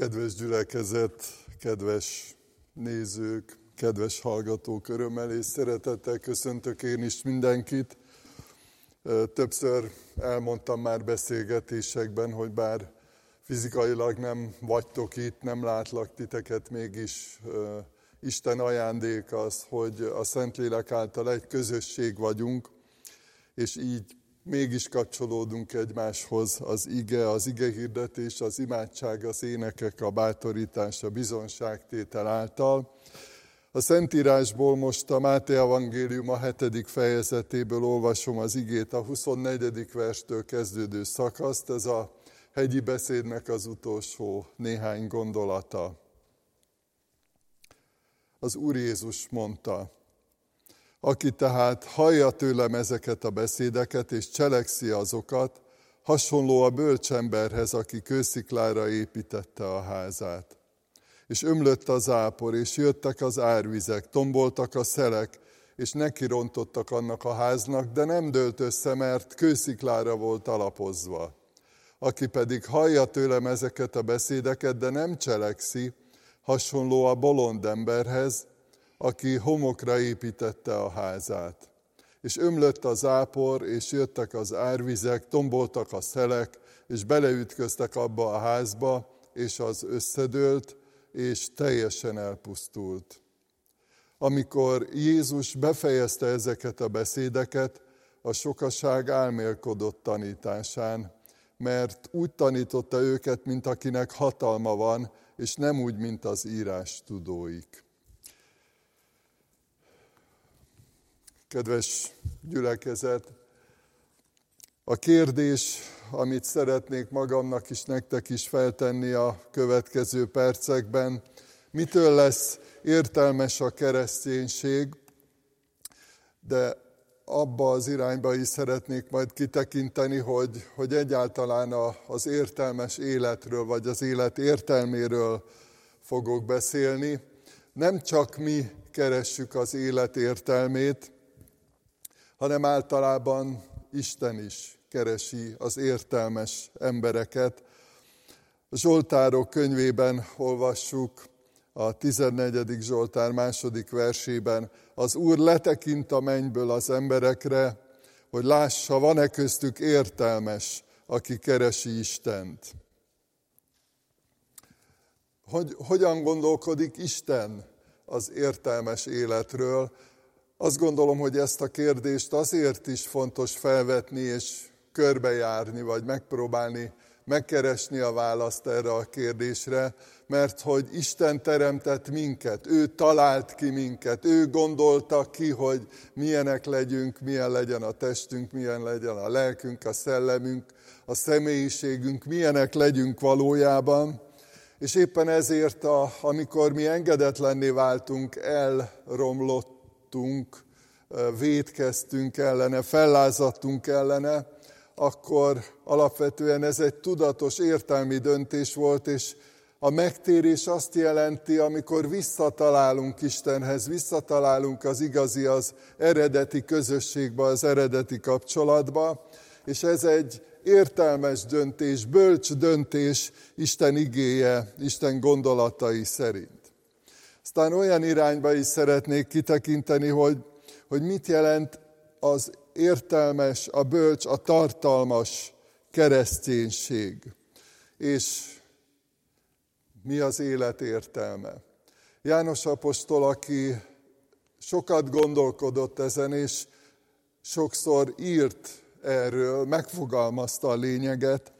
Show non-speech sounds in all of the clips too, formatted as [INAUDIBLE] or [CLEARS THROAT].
Kedves gyülekezet, kedves nézők, kedves hallgatók, örömmel és szeretettel köszöntök én is mindenkit. Többször elmondtam már beszélgetésekben, hogy bár fizikailag nem vagytok itt, nem látlak titeket, mégis Isten ajándék az, hogy a Szentlélek által egy közösség vagyunk, és így mégis kapcsolódunk egymáshoz az ige, az ige hirdetés, az imádság, az énekek, a bátorítás, a bizonságtétel által. A Szentírásból most a Máté Evangélium a hetedik fejezetéből olvasom az igét, a 24. verstől kezdődő szakaszt, ez a hegyi beszédnek az utolsó néhány gondolata. Az Úr Jézus mondta, aki tehát hallja tőlem ezeket a beszédeket, és cselekszi azokat, hasonló a bölcsemberhez, aki kősziklára építette a házát. És ömlött az ápor, és jöttek az árvizek, tomboltak a szelek, és nekirontottak annak a háznak, de nem dőlt össze, mert kősziklára volt alapozva. Aki pedig hallja tőlem ezeket a beszédeket, de nem cselekszi, hasonló a bolond emberhez, aki homokra építette a házát. És ömlött az ápor, és jöttek az árvizek, tomboltak a szelek, és beleütköztek abba a házba, és az összedőlt, és teljesen elpusztult. Amikor Jézus befejezte ezeket a beszédeket, a sokaság álmélkodott tanításán, mert úgy tanította őket, mint akinek hatalma van, és nem úgy, mint az írás tudóik. Kedves gyülekezet, a kérdés, amit szeretnék magamnak is, nektek is feltenni a következő percekben, mitől lesz értelmes a kereszténység, de abba az irányba is szeretnék majd kitekinteni, hogy, hogy egyáltalán az értelmes életről, vagy az élet értelméről fogok beszélni. Nem csak mi keressük az élet értelmét, hanem általában Isten is keresi az értelmes embereket. A Zsoltárok könyvében olvassuk a 14. Zsoltár második versében, az Úr letekint a mennyből az emberekre, hogy lássa, van-e köztük értelmes, aki keresi Istent. Hogy, hogyan gondolkodik Isten az értelmes életről? Azt gondolom, hogy ezt a kérdést azért is fontos felvetni és körbejárni, vagy megpróbálni megkeresni a választ erre a kérdésre, mert hogy Isten teremtett minket, ő talált ki minket, ő gondolta ki, hogy milyenek legyünk, milyen legyen a testünk, milyen legyen a lelkünk, a szellemünk, a személyiségünk, milyenek legyünk valójában. És éppen ezért, a, amikor mi engedetlenné váltunk, elromlott támadtunk, védkeztünk ellene, fellázadtunk ellene, akkor alapvetően ez egy tudatos értelmi döntés volt, és a megtérés azt jelenti, amikor visszatalálunk Istenhez, visszatalálunk az igazi, az eredeti közösségbe, az eredeti kapcsolatba, és ez egy értelmes döntés, bölcs döntés Isten igéje, Isten gondolatai szerint. Aztán olyan irányba is szeretnék kitekinteni, hogy, hogy mit jelent az értelmes, a bölcs, a tartalmas kereszténység. És mi az élet értelme. János apostol, aki sokat gondolkodott ezen, és sokszor írt erről, megfogalmazta a lényeget,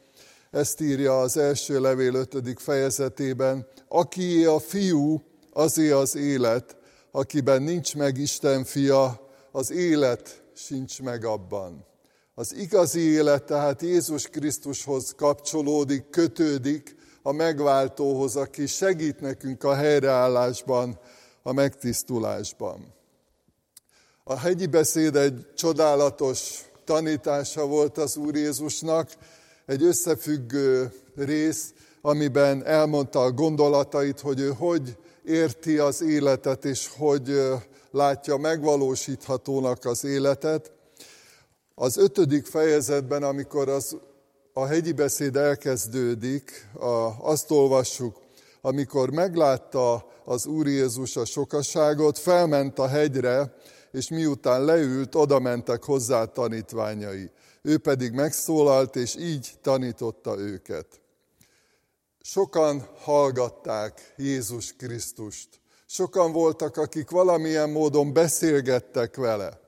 ezt írja az első levél ötödik fejezetében, aki a fiú, azé az élet, akiben nincs meg Isten fia, az élet sincs meg abban. Az igazi élet tehát Jézus Krisztushoz kapcsolódik, kötődik a megváltóhoz, aki segít nekünk a helyreállásban, a megtisztulásban. A hegyi beszéd egy csodálatos tanítása volt az Úr Jézusnak, egy összefüggő rész, amiben elmondta a gondolatait, hogy ő hogy érti az életet, és hogy látja megvalósíthatónak az életet. Az ötödik fejezetben, amikor az, a hegyi beszéd elkezdődik, a, azt olvassuk, amikor meglátta az Úr Jézus a sokaságot, felment a hegyre, és miután leült, oda mentek hozzá tanítványai. Ő pedig megszólalt, és így tanította őket. Sokan hallgatták Jézus Krisztust. Sokan voltak, akik valamilyen módon beszélgettek vele.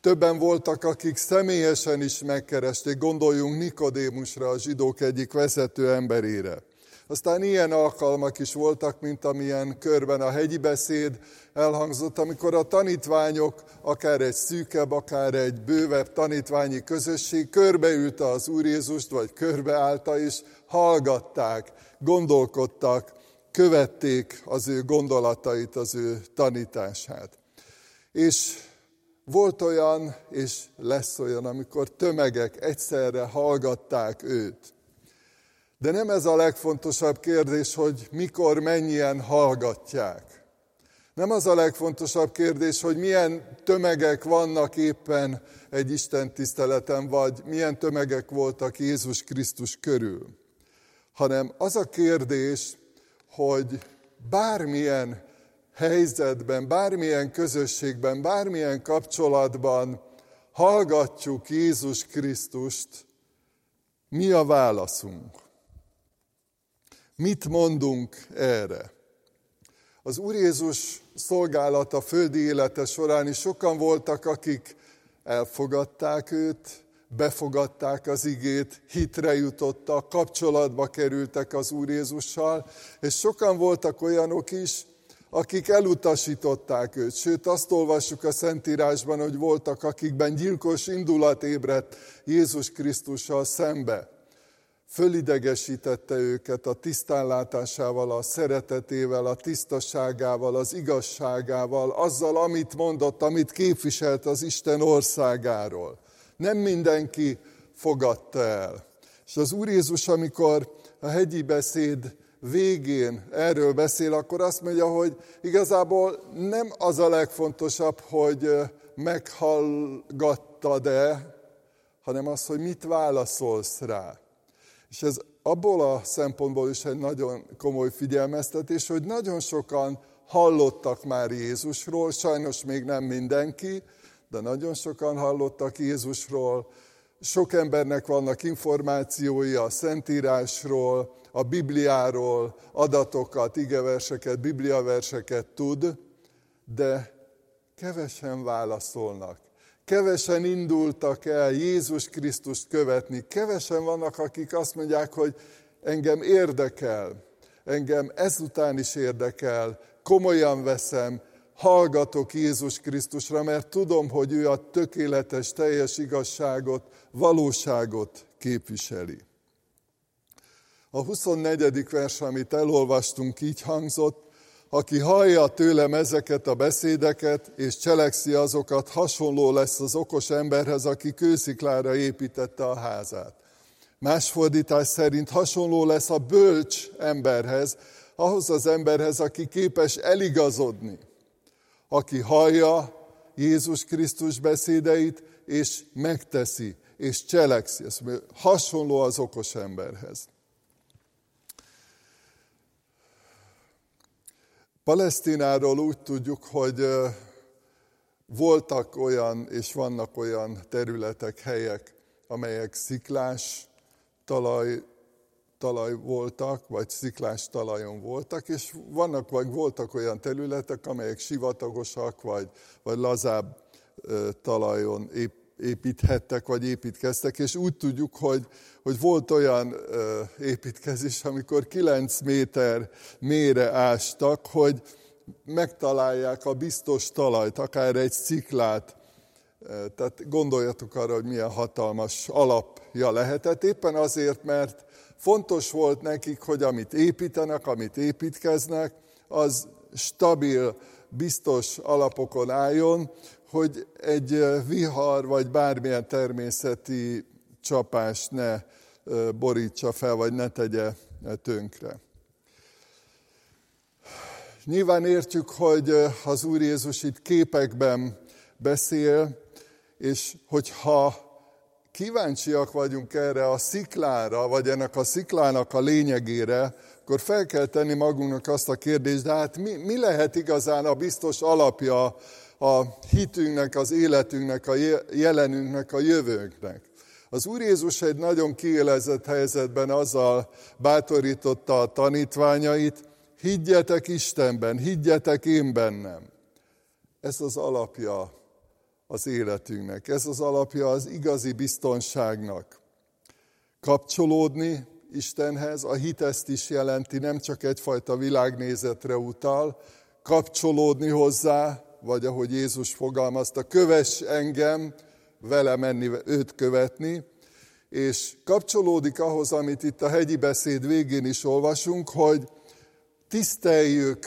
Többen voltak, akik személyesen is megkeresték, gondoljunk Nikodémusra, a zsidók egyik vezető emberére. Aztán ilyen alkalmak is voltak, mint amilyen körben a hegyi beszéd elhangzott, amikor a tanítványok, akár egy szűkebb, akár egy bővebb tanítványi közösség körbeülte az Úr Jézust, vagy körbeállta is, hallgatták, gondolkodtak, követték az ő gondolatait, az ő tanítását. És volt olyan, és lesz olyan, amikor tömegek egyszerre hallgatták őt. De nem ez a legfontosabb kérdés, hogy mikor, mennyien hallgatják. Nem az a legfontosabb kérdés, hogy milyen tömegek vannak éppen egy Isten tiszteleten, vagy milyen tömegek voltak Jézus Krisztus körül, hanem az a kérdés, hogy bármilyen helyzetben, bármilyen közösségben, bármilyen kapcsolatban hallgatjuk Jézus Krisztust, mi a válaszunk? Mit mondunk erre? Az Úr Jézus szolgálata földi élete során is sokan voltak, akik elfogadták őt, befogadták az igét, hitre jutottak, kapcsolatba kerültek az Úr Jézussal, és sokan voltak olyanok is, akik elutasították őt. Sőt, azt olvassuk a Szentírásban, hogy voltak, akikben gyilkos indulat ébredt Jézus Krisztussal szembe fölidegesítette őket a tisztánlátásával, a szeretetével, a tisztaságával, az igazságával, azzal, amit mondott, amit képviselt az Isten országáról. Nem mindenki fogadta el. És az Úr Jézus, amikor a hegyi beszéd végén erről beszél, akkor azt mondja, hogy igazából nem az a legfontosabb, hogy meghallgattad-e, hanem az, hogy mit válaszolsz rá. És ez abból a szempontból is egy nagyon komoly figyelmeztetés, hogy nagyon sokan hallottak már Jézusról, sajnos még nem mindenki, de nagyon sokan hallottak Jézusról, sok embernek vannak információi a Szentírásról, a Bibliáról, adatokat, igeverseket, bibliaverseket tud, de kevesen válaszolnak. Kevesen indultak el Jézus Krisztust követni. Kevesen vannak, akik azt mondják, hogy engem érdekel, engem ezután is érdekel, komolyan veszem, hallgatok Jézus Krisztusra, mert tudom, hogy ő a tökéletes, teljes igazságot, valóságot képviseli. A 24. vers, amit elolvastunk, így hangzott, aki hallja tőlem ezeket a beszédeket, és cselekszi azokat, hasonló lesz az okos emberhez, aki kősziklára építette a házát. Más fordítás szerint hasonló lesz a bölcs emberhez, ahhoz az emberhez, aki képes eligazodni, aki hallja Jézus Krisztus beszédeit, és megteszi, és cselekszi. Ez hasonló az okos emberhez. Palesztináról úgy tudjuk, hogy voltak olyan és vannak olyan területek, helyek, amelyek sziklás talaj, talaj voltak, vagy sziklás talajon voltak, és vannak vagy voltak olyan területek, amelyek sivatagosak, vagy, vagy lazább talajon épp építhettek, vagy építkeztek, és úgy tudjuk, hogy, hogy volt olyan építkezés, amikor 9 méter mélyre ástak, hogy megtalálják a biztos talajt, akár egy sziklát. Tehát gondoljatok arra, hogy milyen hatalmas alapja lehetett. Éppen azért, mert fontos volt nekik, hogy amit építenek, amit építkeznek, az stabil, biztos alapokon álljon, hogy egy vihar vagy bármilyen természeti csapás ne borítsa fel, vagy ne tegye tönkre. Nyilván értjük, hogy az Úr Jézus itt képekben beszél, és hogyha kíváncsiak vagyunk erre a sziklára, vagy ennek a sziklának a lényegére, akkor fel kell tenni magunknak azt a kérdést, de hát mi, mi lehet igazán a biztos alapja a hitünknek, az életünknek, a jelenünknek, a jövőnknek? Az Úr Jézus egy nagyon kiélezett helyzetben azzal bátorította a tanítványait, higgyetek Istenben, higgyetek én bennem. Ez az alapja az életünknek, ez az alapja az igazi biztonságnak. Kapcsolódni Istenhez, a hit ezt is jelenti, nem csak egyfajta világnézetre utal, kapcsolódni hozzá, vagy ahogy Jézus fogalmazta, kövess engem, vele menni, őt követni, és kapcsolódik ahhoz, amit itt a hegyi beszéd végén is olvasunk, hogy tiszteljük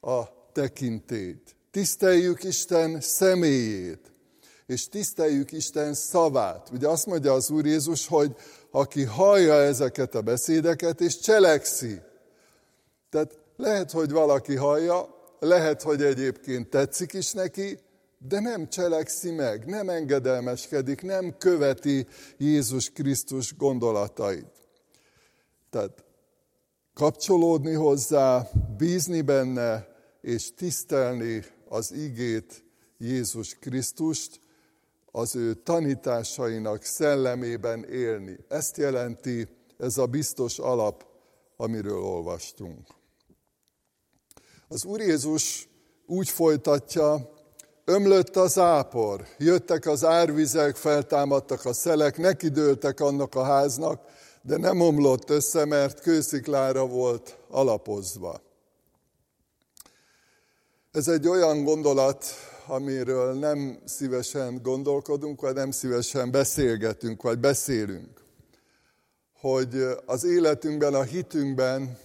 a tekintét, tiszteljük Isten személyét, és tiszteljük Isten szavát. Ugye azt mondja az Úr Jézus, hogy aki hallja ezeket a beszédeket, és cselekszi. Tehát lehet, hogy valaki hallja, lehet, hogy egyébként tetszik is neki, de nem cselekszi meg, nem engedelmeskedik, nem követi Jézus Krisztus gondolatait. Tehát kapcsolódni hozzá, bízni benne, és tisztelni az igét Jézus Krisztust, az ő tanításainak szellemében élni. Ezt jelenti ez a biztos alap, amiről olvastunk. Az Úr Jézus úgy folytatja, ömlött az ápor, jöttek az árvizek, feltámadtak a szelek, nekidőltek annak a háznak, de nem omlott össze, mert kősziklára volt alapozva. Ez egy olyan gondolat, amiről nem szívesen gondolkodunk, vagy nem szívesen beszélgetünk, vagy beszélünk. Hogy az életünkben, a hitünkben,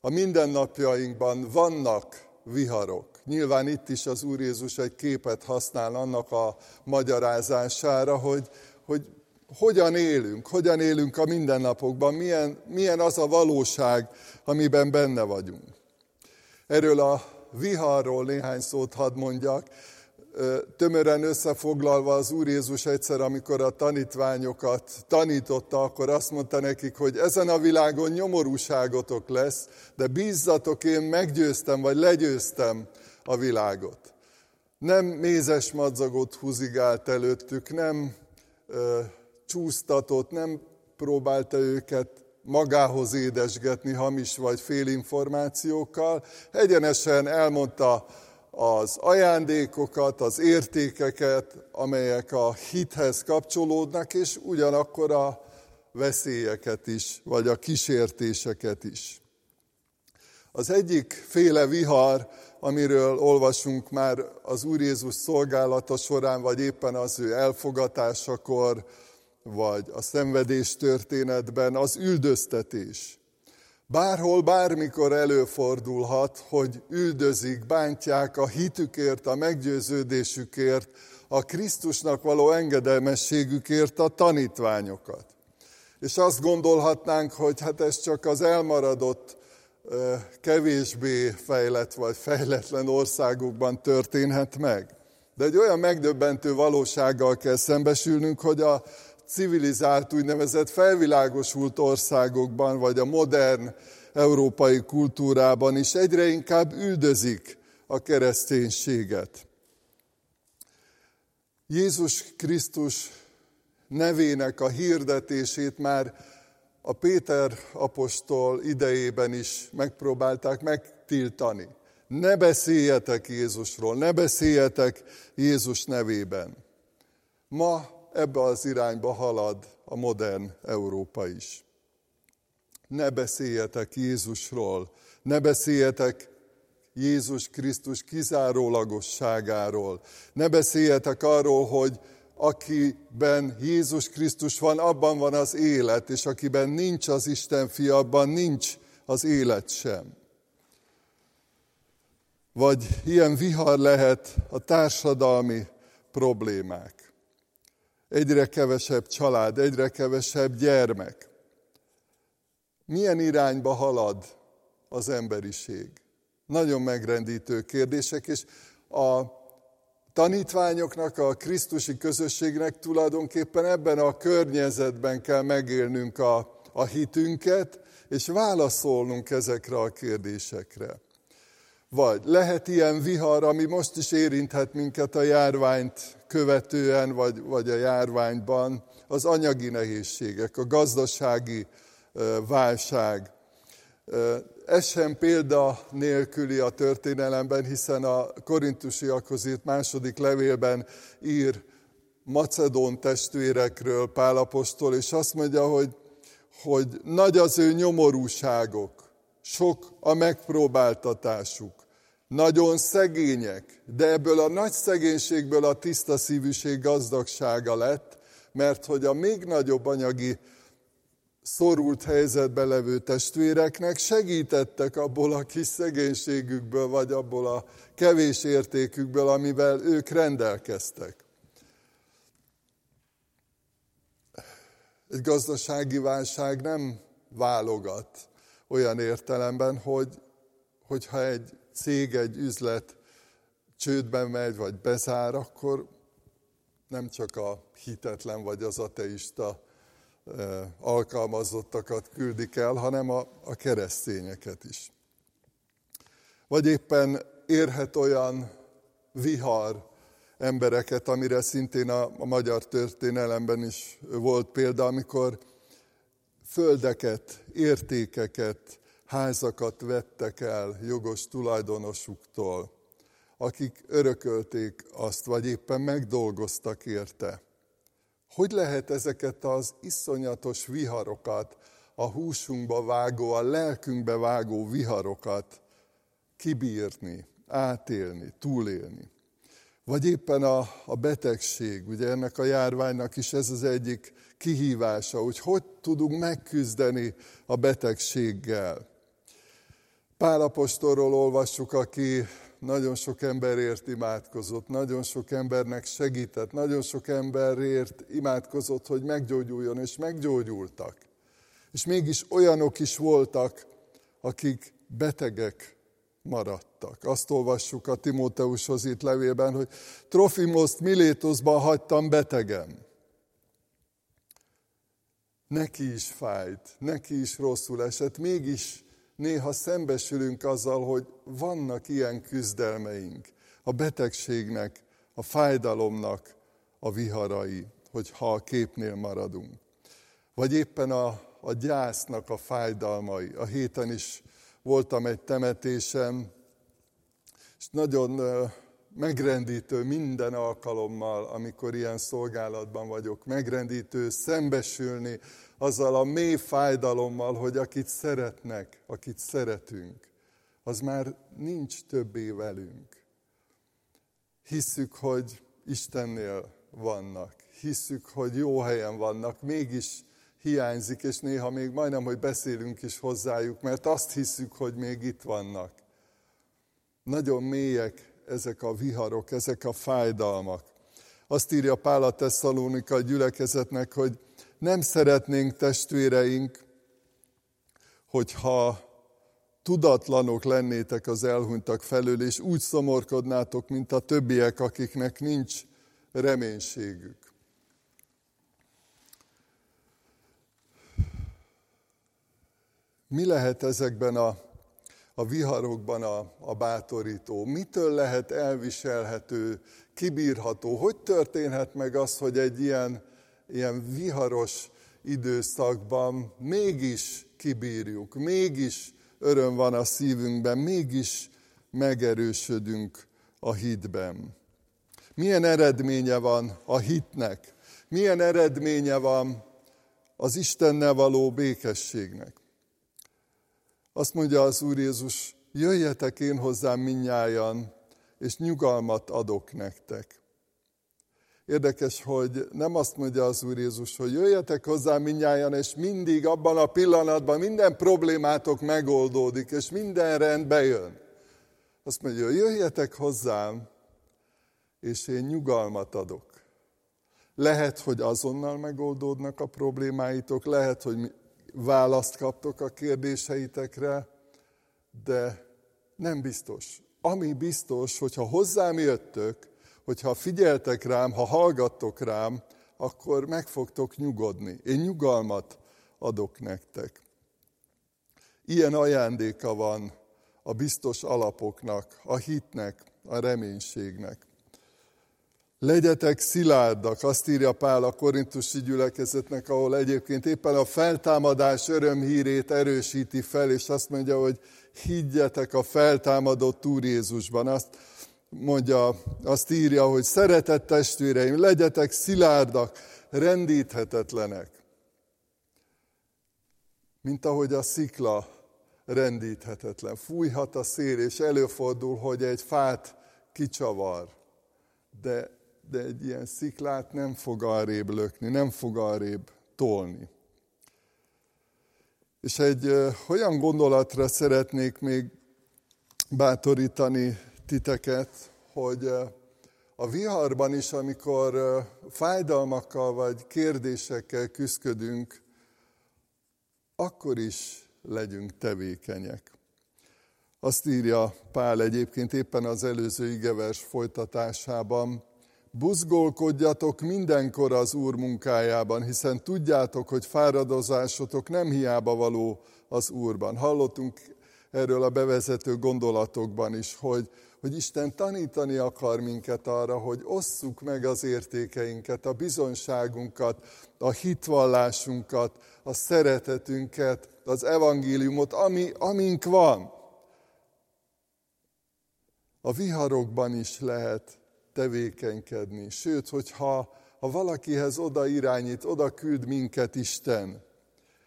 a mindennapjainkban vannak viharok. Nyilván itt is az Úr Jézus egy képet használ annak a magyarázására, hogy, hogy hogyan élünk, hogyan élünk a mindennapokban, milyen, milyen az a valóság, amiben benne vagyunk. Erről a viharról néhány szót hadd mondjak. Tömören összefoglalva az Úr Jézus egyszer, amikor a tanítványokat tanította, akkor azt mondta nekik, hogy ezen a világon nyomorúságotok lesz, de bízzatok, én meggyőztem, vagy legyőztem a világot. Nem mézes madzagot húzigált előttük, nem ö, csúsztatott, nem próbálta őket magához édesgetni hamis vagy félinformációkkal, egyenesen elmondta az ajándékokat, az értékeket, amelyek a hithez kapcsolódnak, és ugyanakkor a veszélyeket is, vagy a kísértéseket is. Az egyik féle vihar, amiről olvasunk már az Úr Jézus szolgálata során, vagy éppen az ő elfogatásakor, vagy a szenvedés történetben, az üldöztetés. Bárhol, bármikor előfordulhat, hogy üldözik, bántják a hitükért, a meggyőződésükért, a Krisztusnak való engedelmességükért a tanítványokat. És azt gondolhatnánk, hogy hát ez csak az elmaradott, kevésbé fejlett vagy fejletlen országokban történhet meg. De egy olyan megdöbbentő valósággal kell szembesülnünk, hogy a civilizált, úgynevezett felvilágosult országokban, vagy a modern európai kultúrában is egyre inkább üldözik a kereszténységet. Jézus Krisztus nevének a hirdetését már a Péter apostol idejében is megpróbálták megtiltani. Ne beszéljetek Jézusról, ne beszéljetek Jézus nevében. Ma ebbe az irányba halad a modern Európa is. Ne beszéljetek Jézusról, ne beszéljetek Jézus Krisztus kizárólagosságáról. Ne beszéljetek arról, hogy akiben Jézus Krisztus van, abban van az élet, és akiben nincs az Isten fia, abban nincs az élet sem. Vagy ilyen vihar lehet a társadalmi problémák. Egyre kevesebb család, egyre kevesebb gyermek. Milyen irányba halad az emberiség? Nagyon megrendítő kérdések, és a tanítványoknak, a Krisztusi közösségnek tulajdonképpen ebben a környezetben kell megélnünk a, a hitünket, és válaszolnunk ezekre a kérdésekre. Vagy lehet ilyen vihar, ami most is érinthet minket a járványt követően, vagy, vagy a járványban, az anyagi nehézségek, a gazdasági válság. Ez sem példa nélküli a történelemben, hiszen a korintusiakhoz írt második levélben ír macedón testvérekről Pálapostól, és azt mondja, hogy, hogy nagy az ő nyomorúságok, sok a megpróbáltatásuk, nagyon szegények, de ebből a nagy szegénységből a tiszta szívűség gazdagsága lett, mert hogy a még nagyobb anyagi szorult helyzetben levő testvéreknek segítettek abból a kis szegénységükből, vagy abból a kevés értékükből, amivel ők rendelkeztek. Egy gazdasági válság nem válogat olyan értelemben, hogy, hogyha egy cég, egy üzlet csődben megy, vagy bezár, akkor nem csak a hitetlen vagy az ateista alkalmazottakat küldik el, hanem a, a keresztényeket is. Vagy éppen érhet olyan vihar embereket, amire szintén a, a magyar történelemben is volt példa, amikor földeket, értékeket, házakat vettek el jogos tulajdonosuktól, akik örökölték azt, vagy éppen megdolgoztak érte. Hogy lehet ezeket az iszonyatos viharokat, a húsunkba vágó, a lelkünkbe vágó viharokat kibírni, átélni, túlélni? Vagy éppen a, a betegség, ugye ennek a járványnak is ez az egyik kihívása, hogy hogy tudunk megküzdeni a betegséggel. Pál apostolról olvassuk, aki nagyon sok emberért imádkozott, nagyon sok embernek segített, nagyon sok emberért imádkozott, hogy meggyógyuljon, és meggyógyultak. És mégis olyanok is voltak, akik betegek maradtak. Azt olvassuk a Timóteushoz itt levélben, hogy Trofimoszt Milétoszban hagytam betegen. Neki is fájt, neki is rosszul esett, mégis néha szembesülünk azzal, hogy vannak ilyen küzdelmeink, a betegségnek, a fájdalomnak a viharai, hogyha a képnél maradunk. Vagy éppen a, a gyásznak a fájdalmai. A héten is voltam egy temetésem, és nagyon megrendítő minden alkalommal, amikor ilyen szolgálatban vagyok, megrendítő szembesülni azzal a mély fájdalommal, hogy akit szeretnek, akit szeretünk, az már nincs többé velünk. Hisszük, hogy Istennél vannak, hisszük, hogy jó helyen vannak, mégis hiányzik, és néha még majdnem, hogy beszélünk is hozzájuk, mert azt hiszük, hogy még itt vannak. Nagyon mélyek ezek a viharok, ezek a fájdalmak. Azt írja Pál a Tesszalónika gyülekezetnek, hogy nem szeretnénk testvéreink, hogyha tudatlanok lennétek az elhunytak felől, és úgy szomorkodnátok, mint a többiek, akiknek nincs reménységük. Mi lehet ezekben a, a viharokban a, a bátorító? Mitől lehet elviselhető, kibírható? Hogy történhet meg az, hogy egy ilyen ilyen viharos időszakban mégis kibírjuk, mégis öröm van a szívünkben, mégis megerősödünk a hitben. Milyen eredménye van a hitnek? Milyen eredménye van az Istennel való békességnek? Azt mondja az Úr Jézus, jöjjetek én hozzám minnyájan, és nyugalmat adok nektek. Érdekes, hogy nem azt mondja az Úr Jézus, hogy jöjjetek hozzá minnyáján, és mindig abban a pillanatban minden problémátok megoldódik, és minden rendbe jön. Azt mondja, jöjjetek hozzám, és én nyugalmat adok. Lehet, hogy azonnal megoldódnak a problémáitok, lehet, hogy választ kaptok a kérdéseitekre, de nem biztos. Ami biztos, hogyha hozzám jöttök, hogyha figyeltek rám, ha hallgattok rám, akkor meg fogtok nyugodni. Én nyugalmat adok nektek. Ilyen ajándéka van a biztos alapoknak, a hitnek, a reménységnek. Legyetek szilárdak, azt írja Pál a korintusi gyülekezetnek, ahol egyébként éppen a feltámadás örömhírét erősíti fel, és azt mondja, hogy higgyetek a feltámadott Úr Jézusban. Azt mondja, azt írja, hogy szeretett testvéreim, legyetek szilárdak, rendíthetetlenek. Mint ahogy a szikla rendíthetetlen. Fújhat a szél, és előfordul, hogy egy fát kicsavar, de, de egy ilyen sziklát nem fog arrébb lökni, nem fog arrébb tolni. És egy olyan gondolatra szeretnék még bátorítani titeket, hogy a viharban is, amikor fájdalmakkal vagy kérdésekkel küzdködünk, akkor is legyünk tevékenyek. Azt írja Pál egyébként éppen az előző igevers folytatásában, buzgolkodjatok mindenkor az Úr munkájában, hiszen tudjátok, hogy fáradozásotok nem hiába való az Úrban. Hallottunk erről a bevezető gondolatokban is, hogy, hogy Isten tanítani akar minket arra, hogy osszuk meg az értékeinket, a bizonságunkat, a hitvallásunkat, a szeretetünket, az evangéliumot, ami, amink van. A viharokban is lehet tevékenykedni. Sőt, hogyha ha valakihez oda irányít, oda küld minket Isten,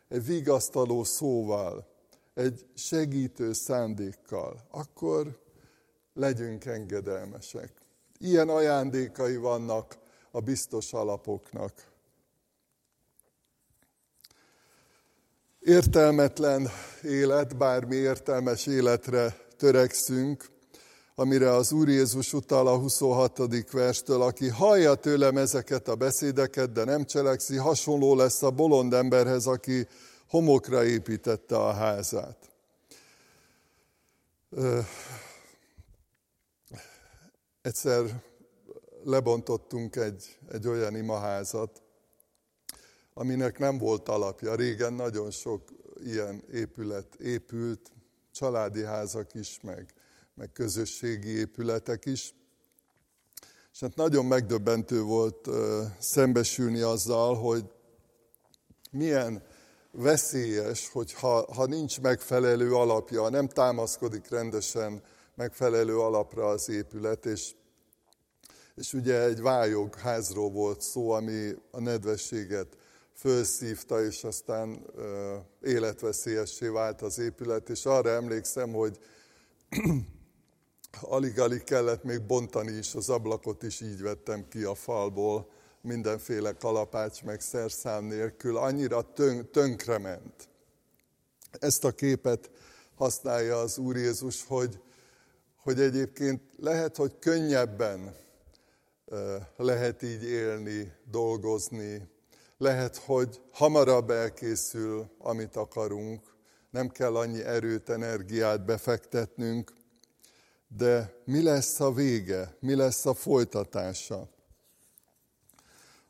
egy vigasztaló szóval, egy segítő szándékkal, akkor legyünk engedelmesek. Ilyen ajándékai vannak a biztos alapoknak. Értelmetlen élet, bármi értelmes életre törekszünk, amire az Úr Jézus utal a 26. verstől, aki hallja tőlem ezeket a beszédeket, de nem cselekszi, hasonló lesz a bolond emberhez, aki homokra építette a házát. Egyszer lebontottunk egy, egy olyan imaházat, aminek nem volt alapja. Régen nagyon sok ilyen épület épült, családi házak is, meg, meg közösségi épületek is. És hát nagyon megdöbbentő volt szembesülni azzal, hogy milyen veszélyes, hogy ha, nincs megfelelő alapja, nem támaszkodik rendesen megfelelő alapra az épület, és, és ugye egy vályog házról volt szó, ami a nedvességet fölszívta, és aztán életveszélyessé vált az épület, és arra emlékszem, hogy alig-alig kellett még bontani is, az ablakot is így vettem ki a falból, mindenféle kalapács meg szerszám nélkül, annyira tön- tönkrement. Ezt a képet használja az Úr Jézus, hogy, hogy egyébként lehet, hogy könnyebben lehet így élni, dolgozni, lehet, hogy hamarabb elkészül, amit akarunk, nem kell annyi erőt, energiát befektetnünk, de mi lesz a vége, mi lesz a folytatása?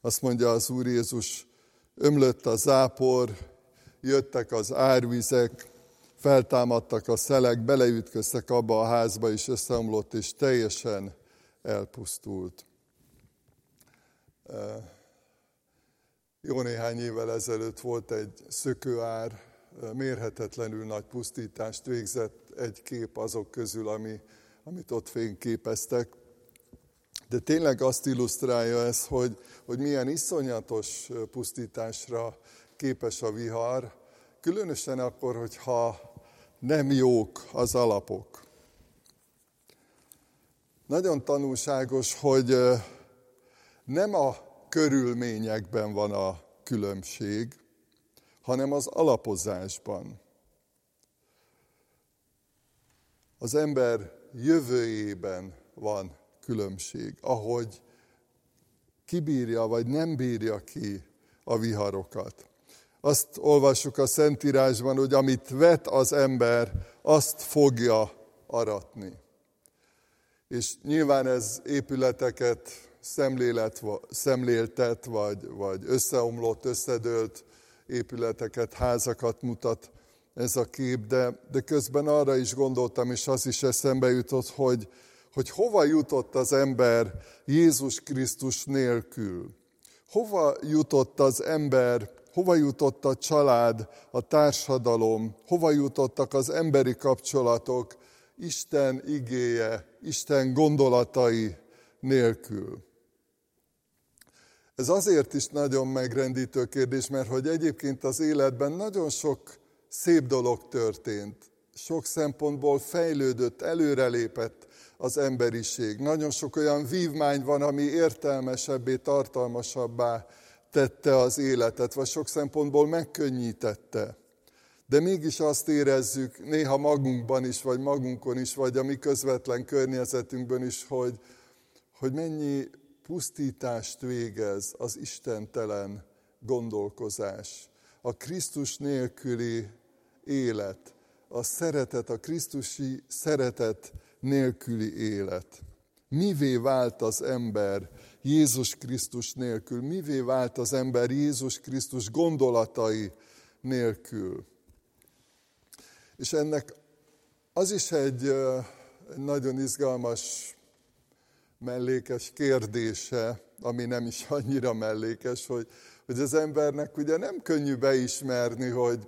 Azt mondja az Úr Jézus, ömlött a zápor, jöttek az árvizek, feltámadtak a szelek, beleütköztek abba a házba, és összeomlott, és teljesen elpusztult. Jó néhány évvel ezelőtt volt egy szökőár, mérhetetlenül nagy pusztítást végzett egy kép azok közül, ami, amit ott fényképeztek. De tényleg azt illusztrálja ez, hogy, hogy milyen iszonyatos pusztításra képes a vihar, különösen akkor, hogyha nem jók az alapok. Nagyon tanulságos, hogy nem a körülményekben van a különbség, hanem az alapozásban. Az ember jövőjében van különbség, ahogy kibírja vagy nem bírja ki a viharokat. Azt olvassuk a Szentírásban, hogy amit vet az ember, azt fogja aratni. És nyilván ez épületeket szemlélet, szemléltet, vagy, vagy összeomlott, összedőlt épületeket, házakat mutat ez a kép, de, de közben arra is gondoltam, és az is eszembe jutott, hogy, hogy hova jutott az ember Jézus Krisztus nélkül. Hova jutott az ember, hova jutott a család, a társadalom, hova jutottak az emberi kapcsolatok Isten igéje, Isten gondolatai nélkül. Ez azért is nagyon megrendítő kérdés, mert hogy egyébként az életben nagyon sok szép dolog történt. Sok szempontból fejlődött, előrelépett az emberiség. Nagyon sok olyan vívmány van, ami értelmesebbé, tartalmasabbá tette az életet, vagy sok szempontból megkönnyítette. De mégis azt érezzük néha magunkban is, vagy magunkon is, vagy a mi közvetlen környezetünkben is, hogy, hogy mennyi pusztítást végez az istentelen gondolkozás. A Krisztus nélküli élet, a szeretet, a Krisztusi szeretet nélküli élet. Mivé vált az ember Jézus Krisztus nélkül? Mivé vált az ember Jézus Krisztus gondolatai nélkül? És ennek az is egy nagyon izgalmas mellékes kérdése, ami nem is annyira mellékes, hogy, hogy az embernek ugye nem könnyű beismerni, hogy,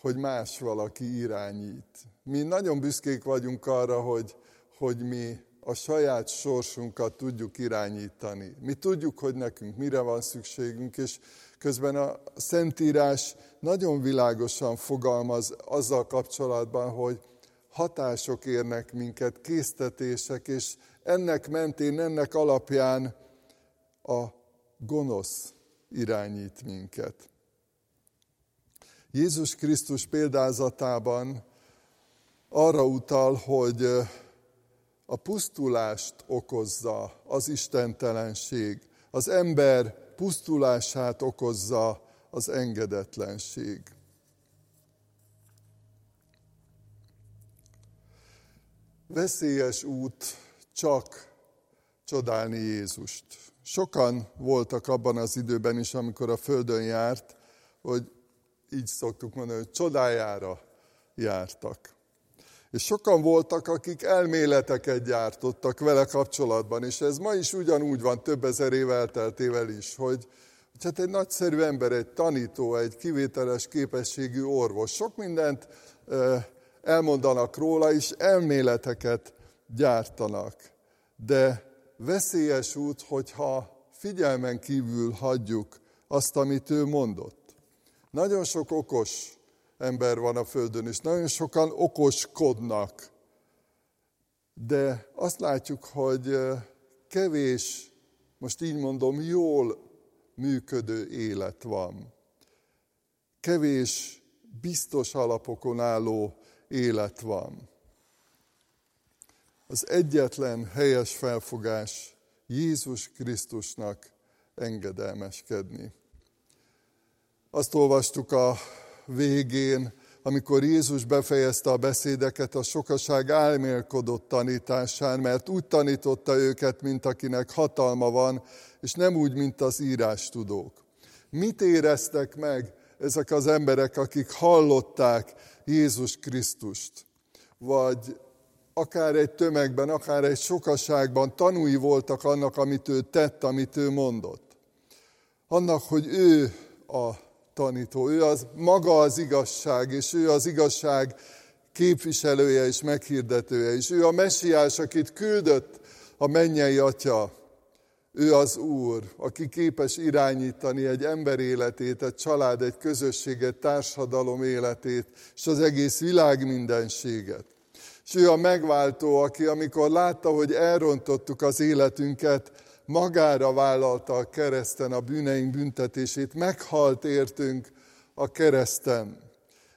hogy más valaki irányít. Mi nagyon büszkék vagyunk arra, hogy, hogy mi a saját sorsunkat tudjuk irányítani. Mi tudjuk, hogy nekünk mire van szükségünk, és közben a Szentírás nagyon világosan fogalmaz azzal kapcsolatban, hogy hatások érnek minket, késztetések, és ennek mentén, ennek alapján a gonosz irányít minket. Jézus Krisztus példázatában arra utal, hogy a pusztulást okozza az istentelenség, az ember pusztulását okozza az engedetlenség. Veszélyes út csak csodálni Jézust. Sokan voltak abban az időben is, amikor a Földön járt, hogy így szoktuk mondani, hogy csodájára jártak. És sokan voltak, akik elméleteket gyártottak vele kapcsolatban, és ez ma is ugyanúgy van, több ezer év elteltével is, hogy, hogy hát egy nagyszerű ember, egy tanító, egy kivételes képességű orvos, sok mindent elmondanak róla, és elméleteket gyártanak. De veszélyes út, hogyha figyelmen kívül hagyjuk azt, amit ő mondott. Nagyon sok okos ember van a Földön, és nagyon sokan okoskodnak. De azt látjuk, hogy kevés, most így mondom, jól működő élet van. Kevés biztos alapokon álló élet van. Az egyetlen helyes felfogás Jézus Krisztusnak engedelmeskedni. Azt olvastuk a végén, amikor Jézus befejezte a beszédeket, a sokaság álmélkodott tanításán, mert úgy tanította őket, mint akinek hatalma van, és nem úgy, mint az írás tudók. Mit éreztek meg ezek az emberek, akik hallották Jézus Krisztust? Vagy akár egy tömegben, akár egy sokaságban tanúi voltak annak, amit ő tett, amit ő mondott. Annak, hogy ő a tanító, ő az maga az igazság, és ő az igazság képviselője és meghirdetője, és ő a messiás, akit küldött a mennyei atya. Ő az Úr, aki képes irányítani egy ember életét, egy család, egy közösség, egy társadalom életét, és az egész világ mindenséget. És ő a megváltó, aki amikor látta, hogy elrontottuk az életünket, magára vállalta a kereszten a bűneink büntetését, meghalt értünk a kereszten.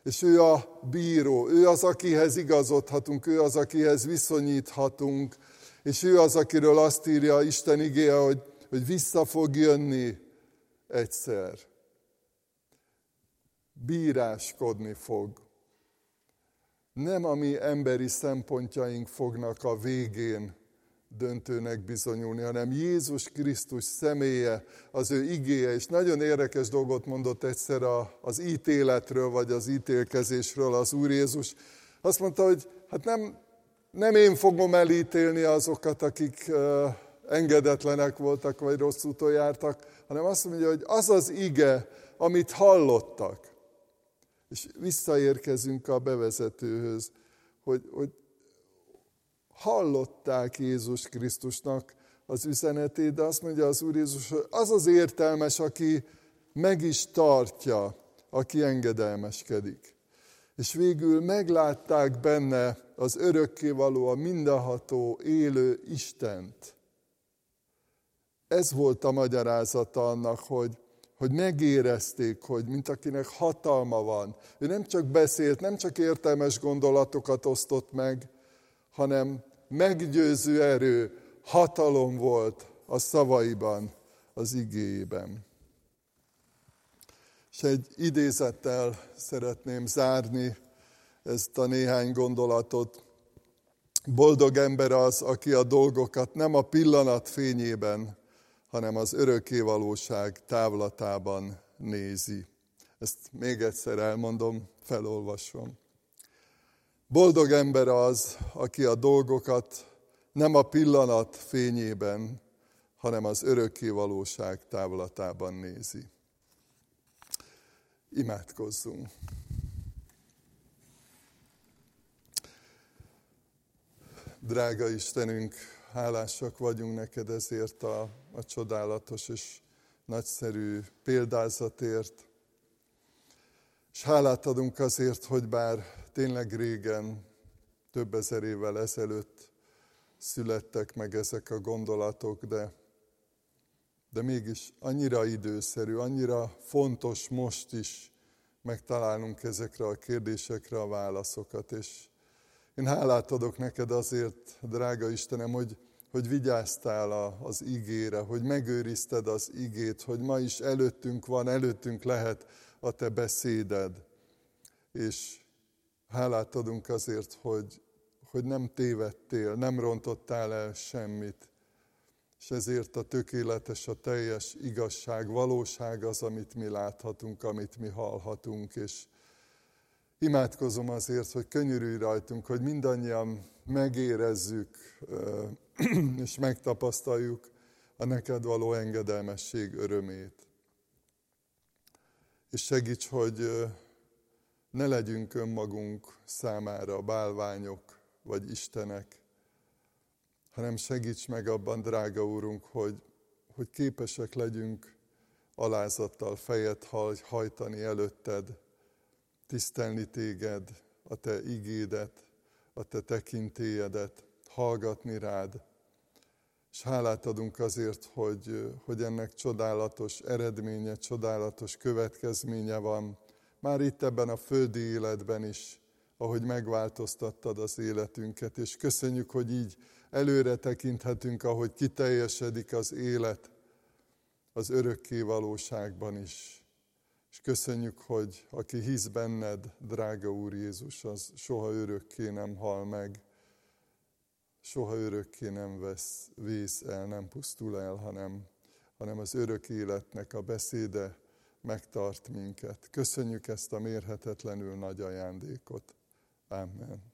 És ő a bíró, ő az, akihez igazodhatunk, ő az, akihez viszonyíthatunk, és ő az, akiről azt írja Isten igéje, hogy, hogy vissza fog jönni egyszer. Bíráskodni fog. nem a mi emberi szempontjaink fognak a végén döntőnek bizonyulni, hanem Jézus Krisztus személye, az ő igéje, és nagyon érdekes dolgot mondott egyszer az ítéletről, vagy az ítélkezésről az Úr Jézus. Azt mondta, hogy hát nem, nem én fogom elítélni azokat, akik engedetlenek voltak, vagy rossz úton jártak, hanem azt mondja, hogy az az ige, amit hallottak. És visszaérkezünk a bevezetőhöz, hogy, hogy hallották Jézus Krisztusnak az üzenetét, de azt mondja az Úr Jézus, hogy az az értelmes, aki meg is tartja, aki engedelmeskedik. És végül meglátták benne az örökkévaló, a mindenható, élő Istent. Ez volt a magyarázata annak, hogy, hogy megérezték, hogy mint akinek hatalma van. Ő nem csak beszélt, nem csak értelmes gondolatokat osztott meg, hanem meggyőző erő, hatalom volt a szavaiban, az igéjében. És egy idézettel szeretném zárni ezt a néhány gondolatot. Boldog ember az, aki a dolgokat nem a pillanat fényében, hanem az örökké valóság távlatában nézi. Ezt még egyszer elmondom, felolvasom. Boldog ember az, aki a dolgokat nem a pillanat fényében, hanem az örökké valóság távlatában nézi. Imádkozzunk! Drága Istenünk, hálásak vagyunk neked ezért a, a csodálatos és nagyszerű példázatért. És hálát adunk azért, hogy bár tényleg régen, több ezer évvel ezelőtt születtek meg ezek a gondolatok, de, de mégis annyira időszerű, annyira fontos most is megtalálnunk ezekre a kérdésekre a válaszokat, és én hálát adok neked azért, drága Istenem, hogy, hogy vigyáztál a, az igére, hogy megőrizted az igét, hogy ma is előttünk van, előttünk lehet a te beszéded. És hálát adunk azért, hogy, hogy nem tévedtél, nem rontottál el semmit. És ezért a tökéletes, a teljes igazság, valóság az, amit mi láthatunk, amit mi hallhatunk, és Imádkozom azért, hogy könyörülj rajtunk, hogy mindannyian megérezzük [CLEARS THROAT] és megtapasztaljuk a neked való engedelmesség örömét. És segíts, hogy ne legyünk önmagunk számára bálványok vagy istenek, hanem segíts meg abban, drága Úrunk, hogy, hogy képesek legyünk alázattal fejet hajtani előtted, tisztelni téged, a te igédet, a te tekintélyedet, hallgatni rád. És hálát adunk azért, hogy, hogy ennek csodálatos eredménye, csodálatos következménye van, már itt ebben a földi életben is, ahogy megváltoztattad az életünket, és köszönjük, hogy így előre tekinthetünk, ahogy kiteljesedik az élet az örökké valóságban is. És köszönjük, hogy aki hisz benned, drága Úr Jézus, az soha örökké nem hal meg, soha örökké nem vesz, vész el, nem pusztul el, hanem, hanem az örök életnek a beszéde megtart minket. Köszönjük ezt a mérhetetlenül nagy ajándékot. Amen.